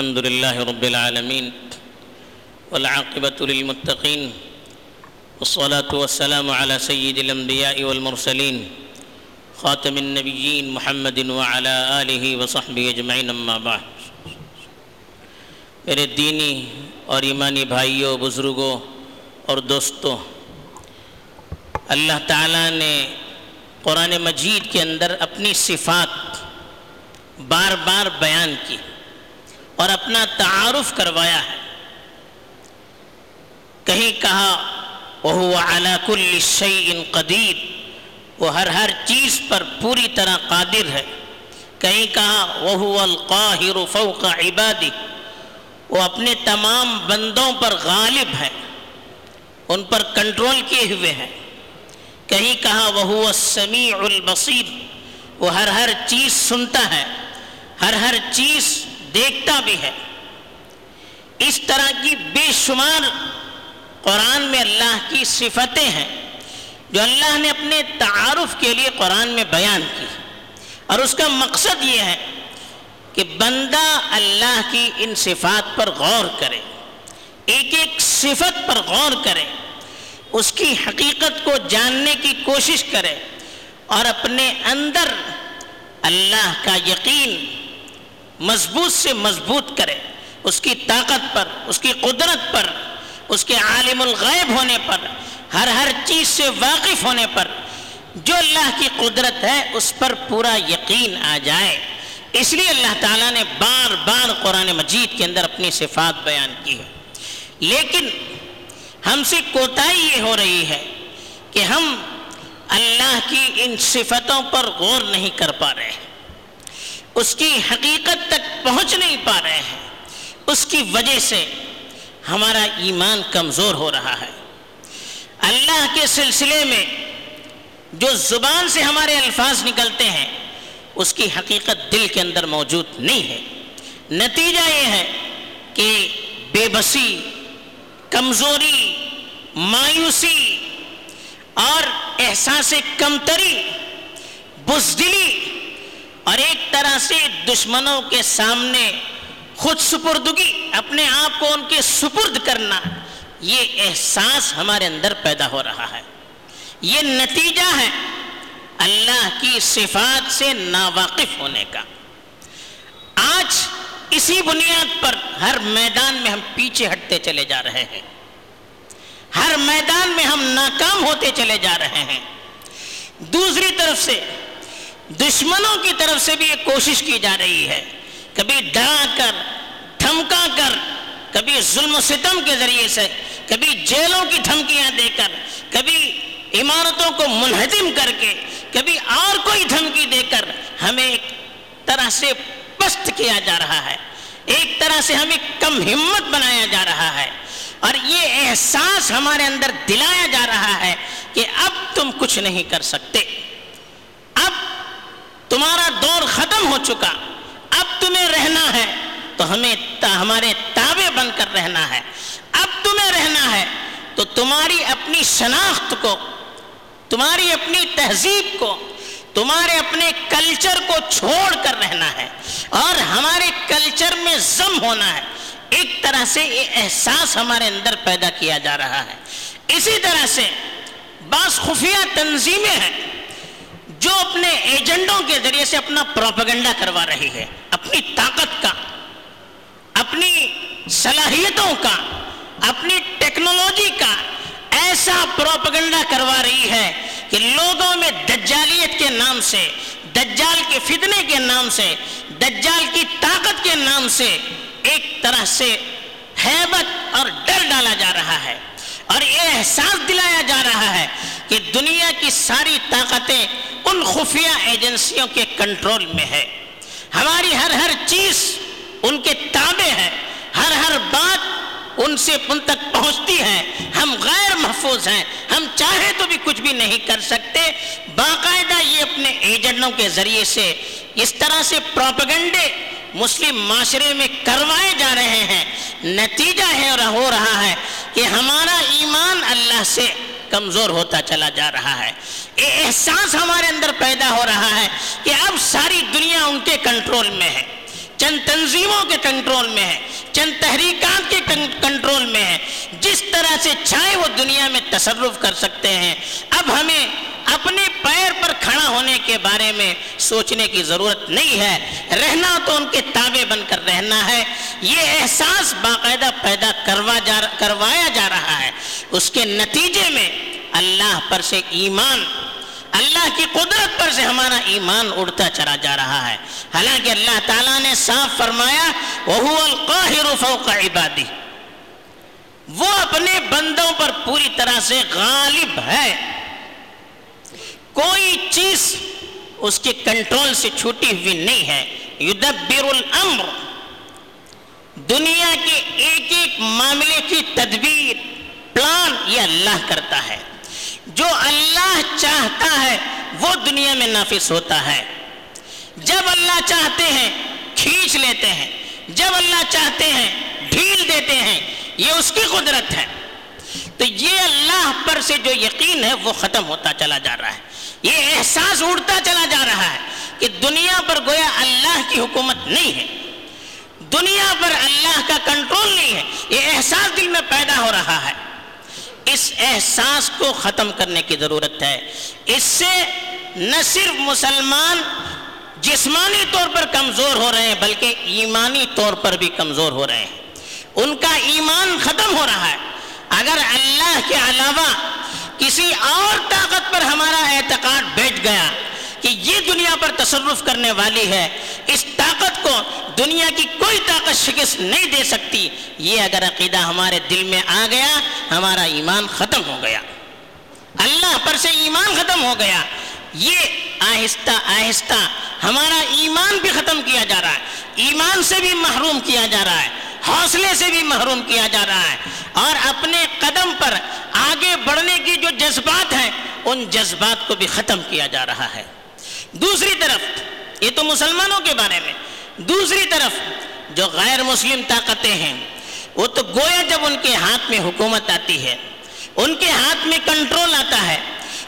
الحمد لله رب العالمين والعاقبة للمتقين والصلاة والسلام على سيد الأنبياء والمرسلين خاتم النبيين محمد وعلى آله وصحبه أجمعين أما بعد. میرے دینی اور ایمانی بھائیوں، بزرگوں اور دوستوں، اللہ تعالیٰ نے قرآن مجید کے اندر اپنی صفات بار بار بیان کی۔ اور اپنا تعارف کروایا ہے۔ کہیں کہا وہ اعلیٰ کل شعی قدیر وہ ہر ہر چیز پر پوری طرح قادر ہے۔ کہیں کہا وہ القاہر فوق عبادی وہ اپنے تمام بندوں پر غالب ہے۔ ان پر کنٹرول کیے ہوئے ہیں۔ کہیں کہا وہ السمیع البصیر وہ ہر ہر چیز سنتا ہے۔ ہر ہر چیز دیکھتا بھی ہے۔ اس طرح کی بے شمار قرآن میں اللہ کی صفتیں ہیں جو اللہ نے اپنے تعارف کے لیے قرآن میں بیان کی۔ اور اس کا مقصد یہ ہے کہ بندہ اللہ کی ان صفات پر غور کرے، ایک ایک صفت پر غور کرے، اس کی حقیقت کو جاننے کی کوشش کرے اور اپنے اندر اللہ کا یقین مضبوط سے مضبوط کرے، اس کی طاقت پر، اس کی قدرت پر، اس کے عالم الغیب ہونے پر، ہر ہر چیز سے واقف ہونے پر، جو اللہ کی قدرت ہے، اس پر پورا یقین آ جائے۔ اس لیے اللہ تعالیٰ نے بار بار قرآن مجید کے اندر اپنی صفات بیان کی ہے لیکن ہم سے کوتاہی یہ ہو رہی ہے کہ ہم اللہ کی ان صفتوں پر غور نہیں کر پا رہے۔ ہیں اس کی حقیقت تک پہنچ نہیں پا رہے ہیں۔ اس کی وجہ سے ہمارا ایمان کمزور ہو رہا ہے۔ اللہ کے سلسلے میں جو زبان سے ہمارے الفاظ نکلتے ہیں، اس کی حقیقت دل کے اندر موجود نہیں ہے۔ نتیجہ یہ ہے کہ بے بسی، کمزوری، مایوسی اور احساس کمتری، بزدلی اور ایک طرح سے دشمنوں کے سامنے خود سپردگی، اپنے آپ کو ان کے سپرد کرنا، یہ احساس ہمارے اندر پیدا ہو رہا ہے۔ یہ نتیجہ ہے اللہ کی صفات سے ناواقف ہونے کا۔ آج اسی بنیاد پر ہر میدان میں ہم پیچھے ہٹتے چلے جا رہے ہیں۔ ہر میدان میں ہم ناکام ہوتے چلے جا رہے ہیں۔ دوسری طرف سے دشمنوں کی طرف سے بھی یہ کوشش کی جا رہی ہے۔ کبھی ڈرا کر، دھمکا کر، کبھی ظلم و ستم کے ذریعے سے، کبھی جیلوں کی دھمکیاں دے کر، کبھی عمارتوں کو منہدم کر کے، کبھی اور کوئی دھمکی دے کر ہمیں ایک طرح سے پست کیا جا رہا ہے۔ ایک طرح سے ہمیں کم ہمت بنایا جا رہا ہے۔ اور یہ احساس ہمارے اندر دلایا جا رہا ہے کہ اب تم کچھ نہیں کر سکتے۔ تمہارا دور ختم ہو چکا۔ اب تمہیں رہنا ہے۔ تو ہمیں ہمارے تابع بن کر رہنا ہے۔ اب تمہیں رہنا ہے۔ تو تمہاری اپنی شناخت کو، تمہاری اپنی تہذیب کو، تمہارے اپنے کلچر کو چھوڑ کر رہنا ہے۔ اور ہمارے کلچر میں ضم ہونا ہے۔ ایک طرح سے یہ احساس ہمارے اندر پیدا کیا جا رہا ہے۔ اسی طرح سے بعض خفیہ تنظیمیں ہیں۔ جو اپنے ایجنڈوں کے ذریعے سے اپنا پروپگنڈا کروا رہی ہے، اپنی طاقت کا، اپنی صلاحیتوں کا، اپنی ٹیکنالوجی کا ایسا پروپگنڈا کروا رہی ہے کہ لوگوں میں دجالیت کے نام سے، دجال کے فتنے کے نام سے، دجال کی طاقت کے نام سے ایک طرح سے حیبت اور ڈر ڈالا جا رہا ہے۔ اور یہ احساس دلایا جا رہا ہے کہ دنیا کی ساری طاقتیں ان خفیہ ایجنسیوں کے کنٹرول میں ہے۔ ہماری ہر ہر چیز ان کے تابع ہے۔ ہر ہر بات ان سے ان تک پہنچتی ہے۔ ہم غیر محفوظ ہیں۔ ہم چاہے تو بھی کچھ بھی نہیں کر سکتے۔ باقاعدہ یہ اپنے ایجنٹوں کے ذریعے سے اس طرح سے پروپگنڈے مسلم معاشرے میں کروائے جا رہے ہیں۔ نتیجہ ہے اور ہو رہا ہے۔ کہ ہمارا ایمان اللہ سے کمزور ہوتا چلا جا رہا ہے۔ یہ احساس ہمارے اندر پیدا ہو رہا ہے کہ اب ساری دنیا ان کے کنٹرول میں ہے۔ چند تنظیموں کے کنٹرول میں ہے، چند تحریکات کے کنٹرول میں ہے۔ جس طرح سے چاہے وہ دنیا میں تصرف کر سکتے ہیں، اب ہمیں اپنے پیر پر کھڑا ہونے کے بارے میں سوچنے کی ضرورت نہیں ہے۔ رہنا تو ان کے تابع بن کر رہنا ہے۔ یہ احساس باقاعدہ پیدا کروا جا کروایا جا رہا ہے۔ اس کے نتیجے میں اللہ پر سے ایمان، اللہ کی قدرت پر سے ہمارا ایمان اڑتا چلا جا رہا ہے۔ حالانکہ اللہ تعالیٰ نے صاف فرمایا وہ القاہر عبادی وہ اپنے بندوں پر پوری طرح سے غالب ہے۔ کوئی چیز اس کے کنٹرول سے چھوٹی ہوئی نہیں ہے۔ یدبر الامر۔ دنیا کے ایک ایک معاملے کی تدبیر، پلان یہ اللہ کرتا ہے۔ جو اللہ چاہتا ہے، وہ دنیا میں نافذ ہوتا ہے۔ جب اللہ چاہتے ہیں، کھینچ لیتے ہیں۔ جب اللہ چاہتے ہیں، ڈھیل دیتے ہیں۔ یہ اس کی قدرت ہے۔ تو یہ اللہ پر سے جو یقین ہے، وہ ختم ہوتا چلا جا رہا ہے۔ یہ احساس اڑتا چلا جا رہا ہے کہ دنیا پر گویا اللہ کی حکومت نہیں ہے۔ دنیا پر اللہ کا کنٹرول نہیں ہے۔ یہ احساس دل میں پیدا ہو رہا ہے۔ اس احساس کو ختم کرنے کی ضرورت ہے۔ اس سے نہ صرف مسلمان جسمانی طور پر کمزور ہو رہے ہیں، بلکہ ایمانی طور پر بھی کمزور ہو رہے ہیں۔ ان کا ایمان ختم ہو رہا ہے۔ اگر اللہ کے علاوہ کسی اور طاقت پر ہمارا اعتقاد بیٹھ گیا کہ یہ دنیا پر تصرف کرنے والی ہے، اس طاقت کو دنیا کی کوئی طاقت شکست نہیں دے سکتی، یہ اگر عقیدہ ہمارے دل میں آ گیا، ہمارا ایمان ختم ہو گیا۔ اللہ پر سے ایمان ختم ہو گیا۔ یہ آہستہ آہستہ ہمارا ایمان بھی ختم کیا جا رہا ہے۔ ایمان سے بھی محروم کیا جا رہا ہے، حوصلے سے بھی محروم کیا جا رہا ہے۔ اور اپنے قدم پر آگے بڑھنے کی جو جذبات ہیں، ان جذبات کو بھی ختم کیا جا رہا ہے۔ دوسری طرف، یہ تو مسلمانوں کے بارے میں۔ دوسری طرف، جو غیر مسلم طاقتیں ہیں، وہ تو گویا جب ان کے ہاتھ میں حکومت آتی ہے، ان کے ہاتھ میں کنٹرول آتا ہے،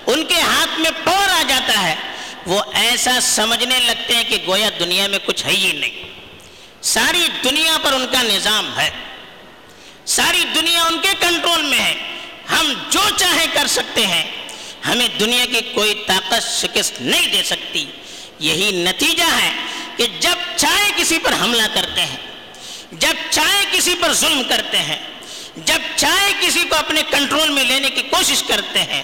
ان کے ہاتھ میں پور آ جاتا ہے، وہ ایسا سمجھنے لگتے ہیں کہ گویا دنیا میں کچھ ہے ہی نہیں۔ ساری دنیا پر ان کا نظام ہے۔ ساری دنیا ان کے کنٹرول میں ہے۔ ہم جو چاہیں کر سکتے ہیں، ہمیں دنیا کی کوئی طاقت شکست نہیں دے سکتی۔ یہی نتیجہ ہے کہ جب چاہے کسی پر حملہ کرتے ہیں، جب چاہے کسی پر ظلم کرتے ہیں، جب چاہے کسی کو اپنے کنٹرول میں لینے کی کوشش کرتے ہیں،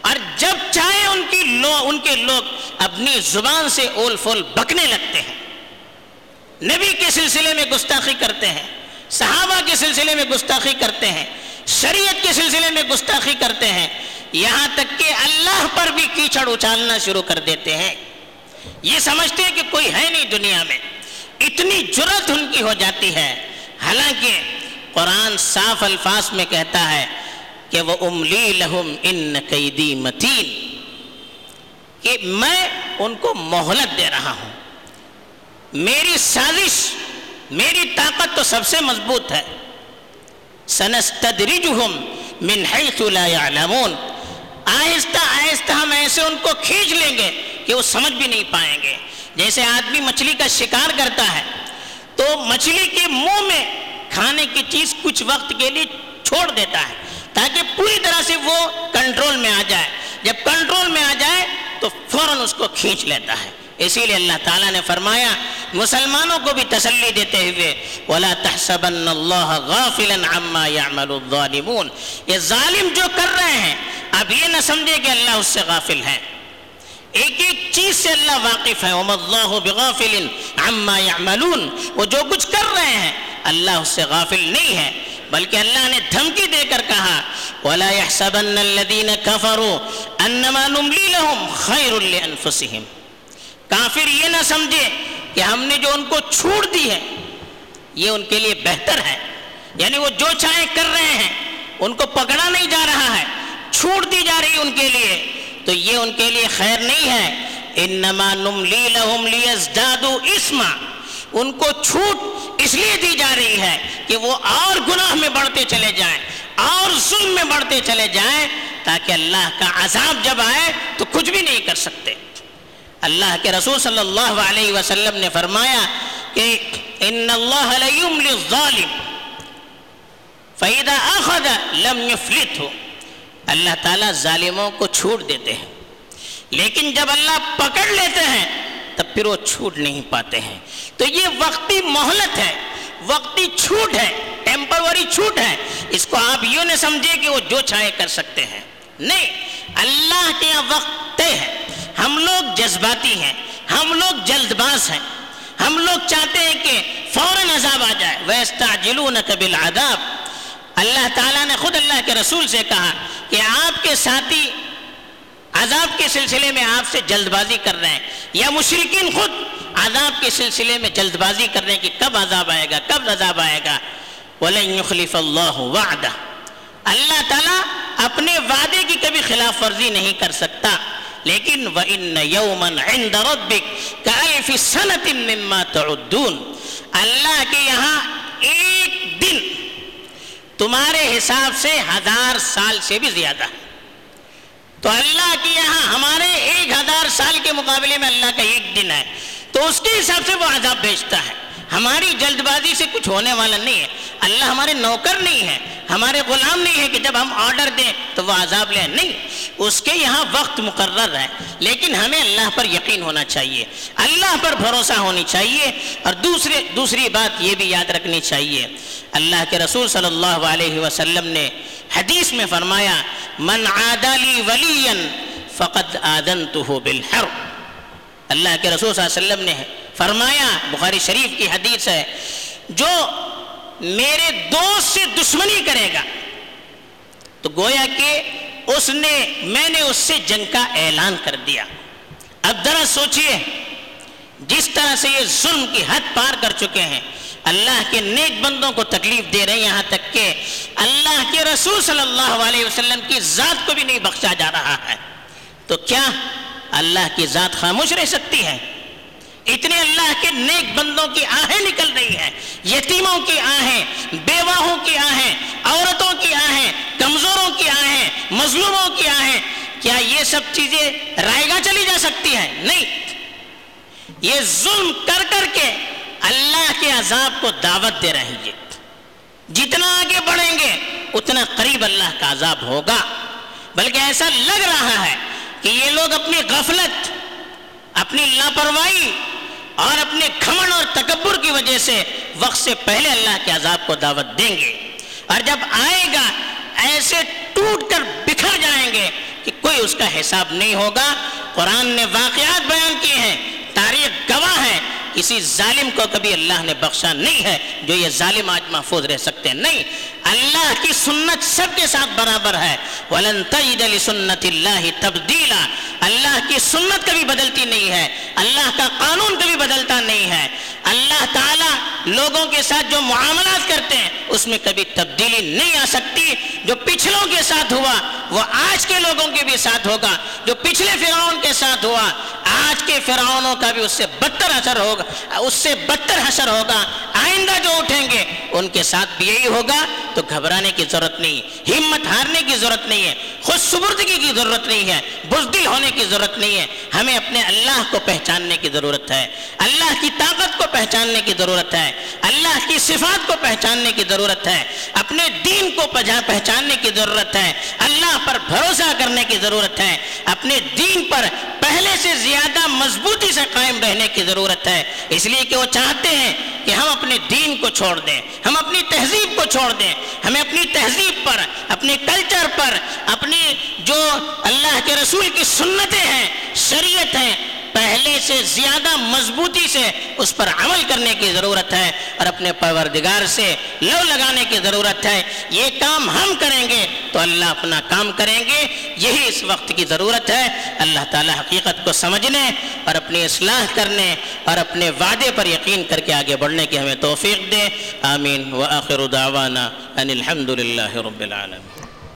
اور جب چاہے ان کی لو، ان کے لوگ اپنی زبان سے اول فول بکنے لگتے ہیں۔ نبی کے سلسلے میں گستاخی کرتے ہیں، صحابہ کے سلسلے میں گستاخی کرتے ہیں شریعت کے سلسلے میں گستاخی کرتے ہیں، یہاں تک کہ اللہ پر بھی کیچڑ اچھالنا شروع کر دیتے ہیں۔ یہ سمجھتے ہیں کہ کوئی ہے نہیں دنیا میں، اتنی جرت ان کی ہو جاتی ہے۔ حالانکہ قرآن صاف الفاظ میں کہتا ہے کہ وہ املی لہم ان قیدی متین کہ میں ان کو مہلت دے رہا ہوں۔ میری سازش، میری طاقت تو سب سے مضبوط ہے۔ سنستدرجہم من حیث لا يعلمون۔ آہستہ آہستہ ہم ایسے ان کو کھینچ لیں گے کہ وہ سمجھ بھی نہیں پائیں گے۔ جیسے آدمی مچھلی کا شکار کرتا ہے، تو مچھلی کے منہ میں کھانے کی چیز کچھ وقت کے لیے چھوڑ دیتا ہے، تاکہ پوری طرح سے وہ کنٹرول میں آ جائے۔ جب کنٹرول میں آ جائے تو فوراً اس کو کھینچ لیتا ہے۔ اسی لیے اللہ تعالیٰ نے فرمایا، مسلمانوں کو بھی تسلی دیتے ہوئے، ولا تحسبن اللہ غافلا عما يعمل الظالمون۔ یہ ظالم جو کر رہے ہیں، اب یہ نہ سمجھے کہ اللہ اس سے غافل ہے۔ ایک ایک چیز سے اللہ واقف ہے، وما اللہ بغافل عما يعملون۔ وہ جو کچھ کر رہے ہیں، اللہ اس سے غافل نہیں ہے۔ بلکہ اللہ نے دھمکی دے کر کہا، ولا يحسبن الذين كفروا انما نملي لهم خير لانفسهم کافر یہ نہ سمجھے کہ ہم نے جو ان کو چھوٹ دی ہے، یہ ان کے لیے بہتر ہے۔ یعنی وہ جو چاہے کر رہے ہیں، ان کو پکڑا نہیں جا رہا ہے چھوٹ دی جا رہی ان کے لیے۔ تو یہ ان کے لیے خیر نہیں ہے۔ انما نملی لہم لیزدادو اسما۔ ان کو چھوٹ اس لیے دی جا رہی ہے کہ وہ اور گناہ میں بڑھتے چلے جائیں، اور ظلم میں بڑھتے چلے جائیں، تاکہ اللہ کا عذاب جب آئے تو کچھ بھی نہیں کر سکتے۔ اللہ کے رسول صلی اللہ علیہ وسلم نے فرمایا کہ ان اللہ الظالم فعیدہ اخذ لم يفلت ہو اللہ تعالیٰ ظالموں کو چھوٹ دیتے ہیں۔ لیکن جب اللہ پکڑ لیتے ہیں، تب پھر وہ چھوٹ نہیں پاتے ہیں۔ تو یہ وقتی مہلت ہے، وقتی چھوٹ ہے ٹیمپروری چھوٹ ہے۔ اس کو آپ یوں نہ سمجھے کہ وہ جو چاہے کر سکتے ہیں۔ نہیں، اللہ کے وقت ہم لوگ جذباتی ہیں، ہم لوگ جلد باز ہیں۔ ہم لوگ چاہتے ہیں کہ فوراً عذاب آ جائے۔ وَيَسْتَعْجِلُونَكَ بِالْعَذَابِ۔ اللہ تعالیٰ نے خود اللہ کے رسول سے کہا کہ آپ کے ساتھی عذاب کے سلسلے میں آپ سے جلد بازی کر رہے ہیں۔ یا مشرقین خود عذاب کے سلسلے میں جلد بازی کر رہے ہیں کہ کب عذاب آئے گا، کب عذاب آئے گا۔ وَلَن يُخْلِفَ اللَّهُ وَعْدَ اللہ تعالیٰ اپنے وعدے کی کبھی خلاف ورزی نہیں کر سکتا۔ لیکن وَإِنَّ يَوْمًا عِنْدَ رَبِّكَ كَأَلْفِ سَنَةٍ مِّمَّا تَعُدُّونَ۔ اللہ کے یہاں ایک دن تمہارے حساب سے ہزار سال سے بھی زیادہ۔ ہے تو اللہ کے یہاں ہمارے ایک ہزار سال کے مقابلے میں اللہ کا ایک دن ہے۔ تو اس کے حساب سے وہ عذاب بھیجتا ہے۔ ہماری جلد بازی سے کچھ ہونے والا نہیں ہے۔ اللہ ہمارے نوکر نہیں ہے، ہمارے غلام نہیں ہے کہ جب ہم آرڈر دیں تو وہ عذاب لیں نہیں، اس کے یہاں وقت مقرر ہے، لیکن ہمیں اللہ پر یقین ہونا چاہیے۔ اللہ پر بھروسہ ہونی چاہیے۔ اور دوسرے، دوسری بات یہ بھی یاد رکھنی چاہیے۔ اللہ کے رسول صلی اللہ علیہ وسلم نے حدیث میں فرمایا، من عادلی ولی فقد آدنته بالحرب اللہ کے رسول صلی اللہ علیہ وسلم نے فرمایا، بخاری شریف کی حدیث ہے، جو میرے دوست سے دشمنی کرے گا، تو گویا کہ اس نے، میں نے اس سے جنگ کا اعلان کر دیا۔ اب ذرا سوچئے، جس طرح سے یہ ظلم کی حد پار کر چکے ہیں، اللہ کے نیک بندوں کو تکلیف دے رہے ہیں، یہاں تک کہ اللہ کے رسول صلی اللہ علیہ وسلم کی ذات کو بھی نہیں بخشا جا رہا ہے۔ تو کیا اللہ کی ذات خاموش رہ سکتی ہے؟ اتنے اللہ کے نیک بندوں کی آہیں نکل رہی ہیں، یتیموں کی آہیں، بیواہوں کی آہیں، عورتوں کی آہیں، کمزوروں کی آہیں، مظلوموں کی آہیں۔ کیا یہ سب چیزیں رائے گا چلی جا سکتی ہیں؟ نہیں۔ یہ ظلم کر کر کے اللہ کے عذاب کو دعوت دے رہی ہے۔ جتنا آگے بڑھیں گے، اتنا قریب اللہ کا عذاب ہوگا۔ بلکہ ایسا لگ رہا ہے کہ یہ لوگ اپنی غفلت، اپنی لاپرواہی اور اپنے کھمن اور تکبر کی وجہ سے وقت سے پہلے اللہ کے عذاب کو دعوت دیں گے۔ اور جب آئے گا، ایسے ٹوٹ کر بکھر جائیں گے کہ کوئی اس کا حساب نہیں ہوگا۔ قرآن نے واقعات بیان کیے ہیں، تاریخ گواہ ہے۔ کسی ظالم کو کبھی اللہ نے بخشا نہیں ہے جو یہ ظالم آج محفوظ رہ سکتے ہیں۔ نہیں اللہ کی سنت سب کے ساتھ برابر ہے۔ وَلَن تَجِدَ لِسُنَّتِ اللَّهِ تَبْدِيلًا۔ اللہ کی سنت کبھی بدلتی نہیں ہے۔ اللہ کا قانون کبھی بدلتا نہیں ہے۔ اللہ تعالیٰ لوگوں کے ساتھ جو معاملات کرتے ہیں، اس میں کبھی تبدیلی نہیں آ سکتی۔ جو پچھلوں کے ساتھ ہوا، وہ آج کے لوگوں کے بھی ساتھ ہوگا۔ جو پچھلے فرعون کے ساتھ ہوا، آج کے فرعونوں کا بھی اس سے بدتر اثر ہوگا، اس سے بدتر حشر ہوگا۔ آئندہ جو اٹھیں گے، ان کے ساتھ بھی یہی ہوگا، تو گھبرانے کی ضرورت نہیں، ہمت ہارنے کی ضرورت نہیں ہے خود سبردگی کی ضرورت نہیں ہے، بزدل ہونے کی ضرورت نہیں ہے، ہمیں اپنے اللہ کو پہچاننے کی ضرورت ہے، اللہ کی طاقت کو پہچاننے کی ضرورت ہے، اللہ کی صفات کو پہچاننے کی ضرورت ہے، اپنے دین کو پہچاننے کی ضرورت ہے، اللہ پر بھروسہ کرنے کی ضرورت ہے، اپنے دین پر پہلے سے زیادہ مضبوطی سے قائم رہنے کی ضرورت ہے۔ اس لیے کہ وہ چاہتے ہیں کہ ہم اپنے دین کو چھوڑ دیں، ہم اپنی تہذیب کو چھوڑ دیں۔ ہمیں اپنی تہذیب پر، اپنے کلچر پر، اپنی جو اللہ کے رسول کی سنتیں ہیں، شریعت ہیں پہلے سے زیادہ مضبوطی سے اس پر عمل کرنے کی ضرورت ہے اور اپنے پروردگار سے لو لگانے کی ضرورت ہے۔ یہ کام ہم کریں گے تو اللہ اپنا کام کریں گے۔ یہی اس وقت کی ضرورت ہے۔ اللہ تعالی حقیقت کو سمجھنے اور اپنی اصلاح کرنے اور اپنے وعدے پر یقین کر کے آگے بڑھنے کی ہمیں توفیق دے۔ آمین۔ وآخر دعوانا ان الحمد للہ رب العالمین۔